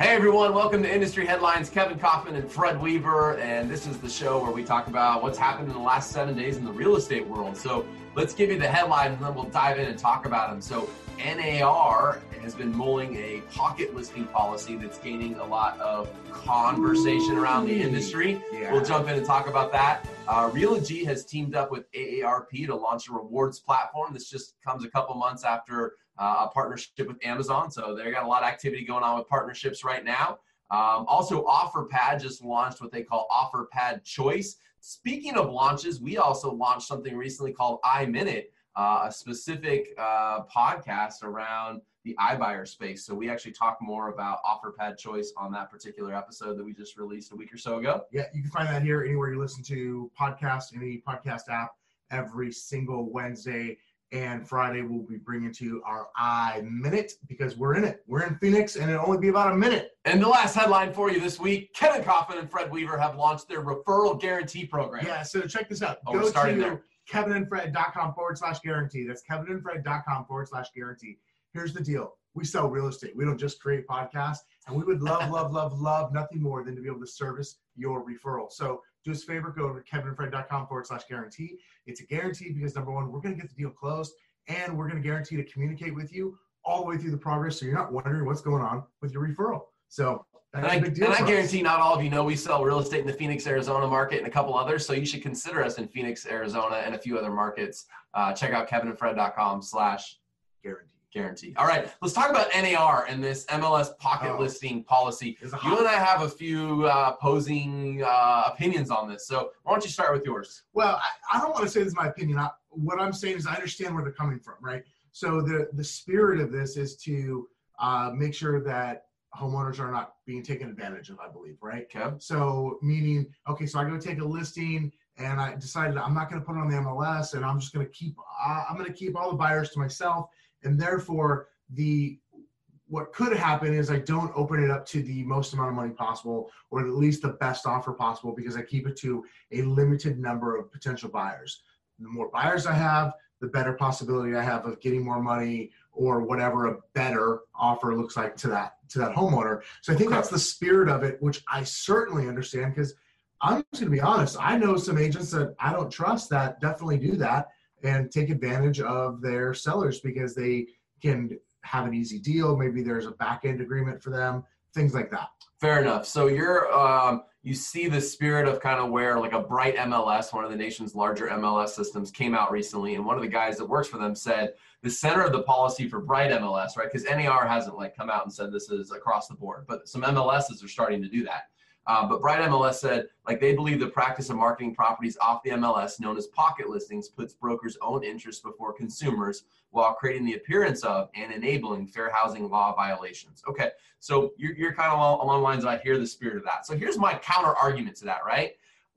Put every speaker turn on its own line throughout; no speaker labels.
Hey everyone, welcome to Industry Headlines. Kevin Kauffman and Fred Weaver, and this is the show where we talk about what's happened in the last seven days in the real estate world. So let's give you the headlines and then we'll dive in and talk about them. So NAR has been mulling a pocket listing policy that's gaining a lot of conversation around the industry.
Yeah.
We'll jump in and talk about that. Uh, Realogy has teamed up with AARP to launch a rewards platform. This just comes a couple months after uh, a partnership with Amazon. So they got a lot of activity going on with partnerships right now. Um, also, OfferPad just launched what they call OfferPad Choice. Speaking of launches, we also launched something recently called iMinute, uh, a specific uh, podcast around the iBuyer space. So we actually talk more about OfferPad Choice on that particular episode that we just released a week or so ago.
Yeah, you can find that here anywhere you listen to podcasts, any podcast app, every single Wednesday and Friday. We'll be bringing to you our iMinute because we're in it. We're in Phoenix, and it'll only be about a minute.
And the last headline for you this week Kevin Kauffman and Fred Weaver have launched their referral guarantee program.
Yeah, so check this out.
Oh, we're
Go
starting
to
there.
kevinandfred.com forward slash guarantee. That's kevinandfred.com forward slash guarantee. Here's the deal. We sell real estate. We don't just create podcasts. And we would love, love, love, love nothing more than to be able to service your referral. So do us a favor, go over to kevinandfred.com forward slash guarantee. It's a guarantee because number one, we're going to get the deal closed and we're going to guarantee to communicate with you all the way through the progress so you're not wondering what's going on with your referral. So
And
that's
I,
a big deal.
and I guarantee not all of you know we sell real estate in the Phoenix, Arizona market and a couple others. So you should consider us in Phoenix, Arizona, and a few other markets. Uh, check out kevinandfred.com slash
guarantee.
Guarantee. All right, let's talk about NAR and this MLS pocket
Oh.
listing policy. You and I have a few uh, opposing uh, opinions on this. So why don't you start with yours?
Well, I, I don't want to say this is my opinion. I, what I'm saying is I understand where they're coming from, right? So the the spirit of this is to uh, make sure that homeowners are not being taken advantage of. I believe, right?
Okay.
So meaning, okay, so I go take a listing and I decided I'm not going to put it on the MLS and I'm just going to keep uh, I'm going to keep all the buyers to myself, and therefore the what could happen is I don't open it up to the most amount of money possible or at least the best offer possible because I keep it to a limited number of potential buyers. The more buyers I have, the better possibility I have of getting more money or whatever a better offer looks like to that to that homeowner. So I think
Okay.
that's the spirit of it, which I certainly understand because I'm just gonna be honest. I know some agents that I don't trust that definitely do that and take advantage of their sellers because they can have an easy deal. Maybe there's a back end agreement for them, things like that.
Fair enough. So you're um, you see the spirit of kind of where like a Bright MLS, one of the nation's larger MLS systems, came out recently, and one of the guys that works for them said the center of the policy for Bright MLS, right? Because NAR hasn't like come out and said this is across the board, but some MLSs are starting to do that. Uh, but Bright MLS said, like, they believe the practice of marketing properties off the MLS, known as pocket listings, puts brokers' own interests before consumers while creating the appearance of and enabling fair housing law violations. Okay, so you're, you're kind of along, the lines, I hear the spirit of that. So here's my counter argument to that, right?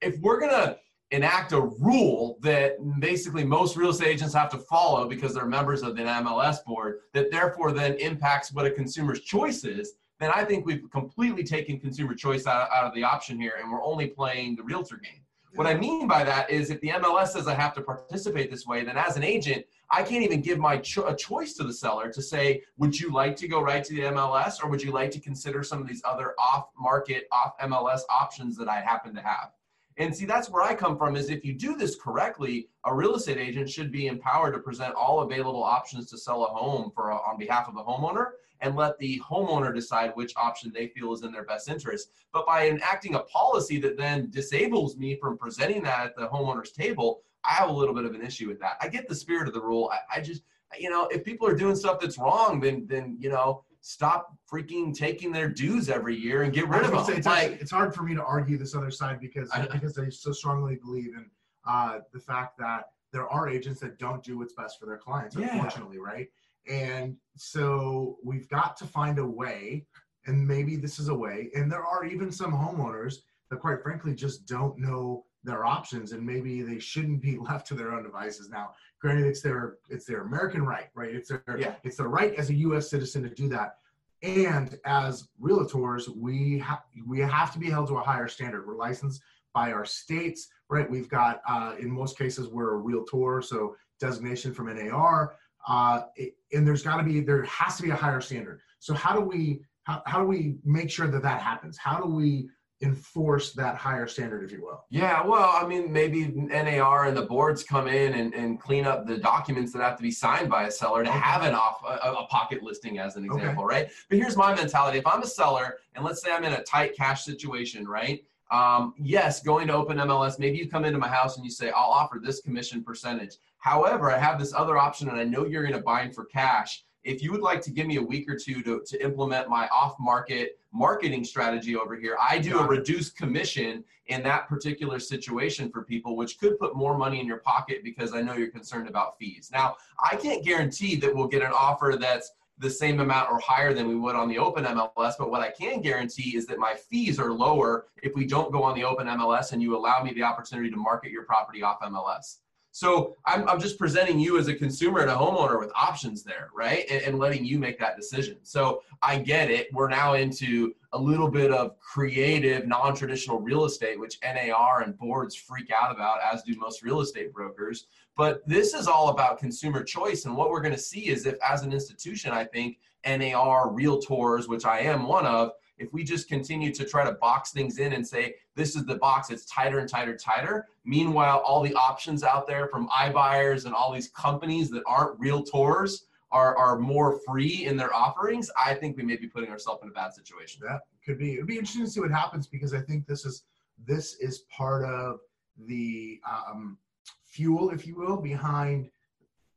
If we're to enact a rule that basically most real estate agents have to follow because they're members of the MLS board, that therefore then impacts what a consumer's choice is, then I think we've completely taken consumer choice out, out of the option here and we're only playing the realtor game. What I mean by that is if the MLS says I have to participate this way, then as an agent, I can't even give my cho- a choice to the seller to say, would you like to go right to the MLS or would you like to consider some of these other off market, off MLS options that I happen to have? And see, that's where I come from is if you do this correctly, a real estate agent should be empowered to present all available options to sell a home for uh, on behalf of the homeowner and let the homeowner decide which option they feel is in their best interest. But by enacting a policy that then disables me from presenting that at the homeowner's table, I have a little bit of an issue with that. I get the spirit of the rule. I, I just, you know, if people are doing stuff that's wrong, then then you know, stop freaking taking their dues every year and get rid of them.
say, it's,
Like,
actually- it's hard for me to argue this other side because
I-
because I so strongly believe in uh, the fact that there are agents that don't do what's best for their clients,
Yeah.
unfortunately, right? And so we've got to find a way, and maybe this is a way. And there are even some homeowners that, quite frankly, just don't know their options, and maybe they shouldn't be left to their own devices. Now, granted, it's their it's their American right, right? It's their
Yeah.
it's their right as a U.S. citizen to do that. And as realtors, we have we have to be held to a higher standard. We're licensed by our states, right? We've got uh, in most cases we're a realtor, so designation from NAR, uh, it- and there's got to be there has to be a higher standard. So how do we how, how do we make sure that that happens? How do we enforce that higher standard, if you will?
Yeah, well, I mean, maybe NAR and the boards come in and, and clean up the documents that have to be signed by a seller to have an off a, a pocket listing as an example, okay. right? But here's my mentality: if I'm a seller and let's say I'm in a tight cash situation, right? Um, yes, going to open MLS, maybe you come into my house and you say, I'll offer this commission percentage. However, I have this other option and I know you're going to buy for cash if you would like to give me a week or two to, to implement my off market marketing strategy over here, I do a reduced commission in that particular situation for people, which could put more money in your pocket because I know you're concerned about fees. Now, I can't guarantee that we'll get an offer that's the same amount or higher than we would on the open MLS. But what I can guarantee is that my fees are lower if we don't go on the open MLS and you allow me the opportunity to market your property off MLS. So I'm, I'm just presenting you as a consumer and a homeowner with options there, right? And, and letting you make that decision. So I get it. We're now into a little bit of creative, non traditional real estate, which NAR and boards freak out about, as do most real estate brokers. But this is all about consumer choice. And what we're going to see is if, as an institution, I think NAR, realtors, which I am one of, if we just continue to try to box things in and say this is the box it's tighter and tighter tighter. Meanwhile all the options out there from iBuyers and all these companies that aren't realtors are, are more free in their offerings i think we may be putting ourselves in a bad situation.
That could be it'd be interesting to see what happens because i think this is this is part of the um, fuel if you will behind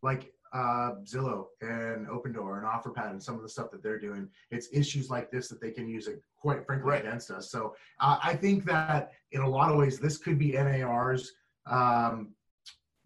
like uh, Zillow and Opendoor and OfferPad and some of the stuff that they're doing. It's issues like this that they can use it quite frankly right. against us. So uh, I think that in a lot of ways, this could be NAR's um,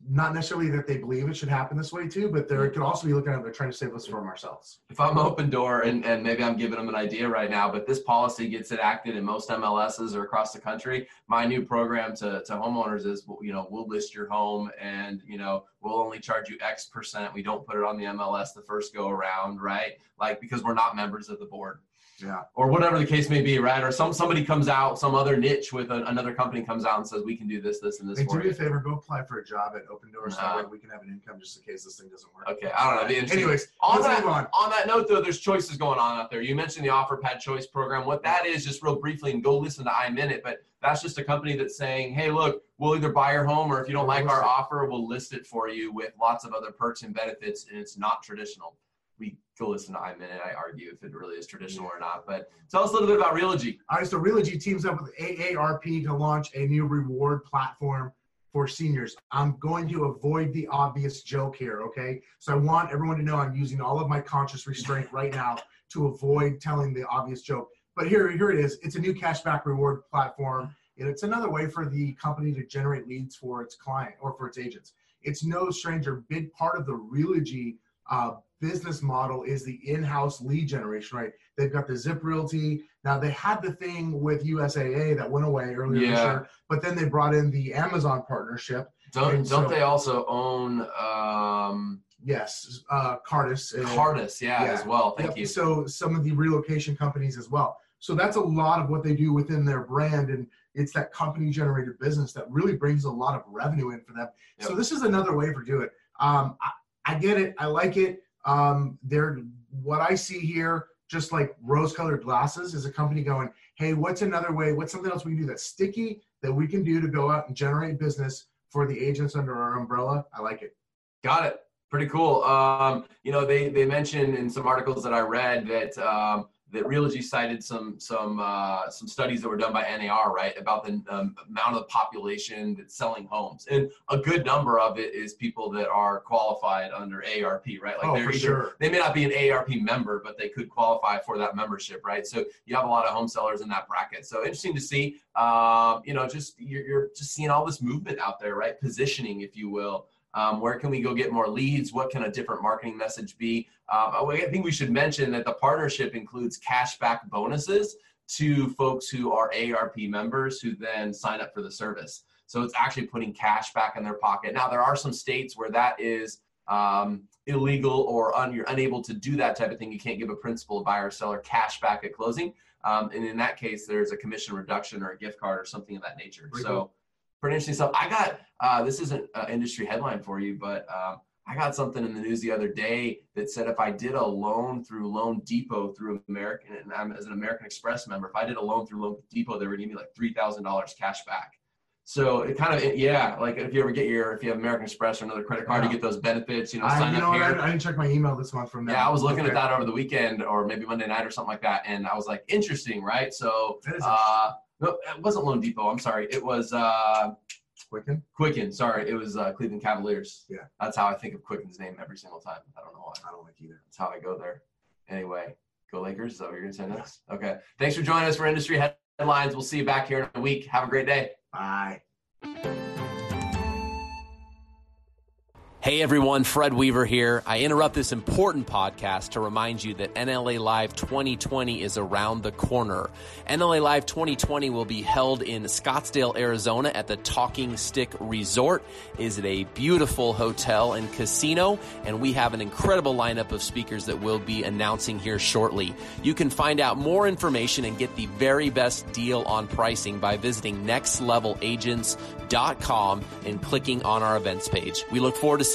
not necessarily that they believe it should happen this way too, but they mm-hmm. could also be looking at they're trying to save us from ourselves.
If I'm Opendoor, and, and maybe I'm giving them an idea right now, but this policy gets enacted in most MLSs or across the country, my new program to, to homeowners is, you know, we'll list your home and, you know, we'll only charge you X percent. We don't put it on the MLS the first go around, right? Like, because we're not members of the board
yeah.
Or whatever the case may be right? Or some somebody comes out some other niche with a, another company comes out and says we can do this this and this
hey, do me a favor go apply for a job at Opendoor so that uh-huh. we can have an income just in case this thing doesn't work.
Okay i don't know
anyways
on that on. on that note though there's choices going on out there. You mentioned the OfferPad choice program. What that is just real briefly and go listen to iMinute but that's just a company that's saying hey look we'll either buy your home or if you don't like our offer we'll list it for you with lots of other perks and benefits and it's not traditional we go listen to iMinute. I argue if it really is traditional or not. But tell us a little bit about Realogy.
All right, so Realogy teams up with AARP to launch a new reward platform for seniors. I'm going to avoid the obvious joke here, okay? So I want everyone to know I'm using all of my conscious restraint right now to avoid telling the obvious joke. But here, here it is. It's a new cashback reward platform. And it's another way for the company to generate leads for its client or for its agents. It's no stranger. Big part of the Realogy uh, business model is the in-house lead generation, right? They've got the Zip Realty. Now they had the thing with USAA that went away earlier yeah. this year, but then they brought in the Amazon partnership.
Don't don't so, they also own? Um,
yes, uh, Cartus.
Cartus, yeah, yeah, as well. Thank yep. you.
So some of the relocation companies as well. So that's a lot of what they do within their brand, and it's that company generated business that really brings a lot of revenue in for them. Yep. So this is another way for do it. Um, I, I get it. I like it. Um, they're what I see here, just like rose-colored glasses, is a company going, "Hey, what's another way? What's something else we can do that's sticky that we can do to go out and generate business for the agents under our umbrella?" I like it.
Got it. Pretty cool. Um, you know, they they mentioned in some articles that I read that um, that Realogy cited some some uh, some studies that were done by NAR, right, about the um, amount of the population that's selling homes, and a good number of it is people that are qualified under ARP, right?
Like oh, they're either, sure.
they may not be an ARP member, but they could qualify for that membership, right? So you have a lot of home sellers in that bracket. So interesting to see. Um, you know, just you're, you're just seeing all this movement out there, right? Positioning, if you will. Um, where can we go get more leads? What can a different marketing message be? Um, I think we should mention that the partnership includes cashback bonuses to folks who are ARP members who then sign up for the service. So it's actually putting cash back in their pocket. Now, there are some states where that is um, illegal or un- you're unable to do that type of thing. You can't give a principal, buyer, or seller cash back at closing. Um, and in that case, there's a commission reduction or a gift card or something of that nature. so, pretty interesting stuff. I got uh, this isn't an industry headline for you, but um, I got something in the news the other day that said if I did a loan through Loan Depot through American, and I'm as an American Express member, if I did a loan through Loan Depot, they would give me like three thousand dollars cash back. So it kind of yeah, like if you ever get your if you have American Express or another credit card,
Yeah.
you get those benefits. You know,
I, you
up
know,
here.
I, I didn't check my email this month from them.
Yeah, I was looking
Okay.
at that over the weekend or maybe Monday night or something like that, and I was like, interesting, right? So,
That
uh, no, it wasn't Loan Depot. I'm sorry, it was uh,
Quicken.
Quicken. Sorry, it was uh, Cleveland Cavaliers.
Yeah.
that's how I think of Quicken's name every single time. I don't know why.
I don't like either.
That's how I go there. Anyway, go Lakers. Is that what you're gonna say next? Okay. Thanks for joining us for Industry Headlines. We'll see you back here in a week. Have a great day.
Bye.
Hey everyone, Fred Weaver here. I interrupt this important podcast to remind you that NLA Live 2020 is around the corner. NLA Live 2020 will be held in Scottsdale, Arizona at the Talking Stick Resort. Is it a beautiful hotel and casino? And we have an incredible lineup of speakers that we'll be announcing here shortly. You can find out more information and get the very best deal on pricing by visiting nextlevelagents.com and clicking on our events page. We look forward to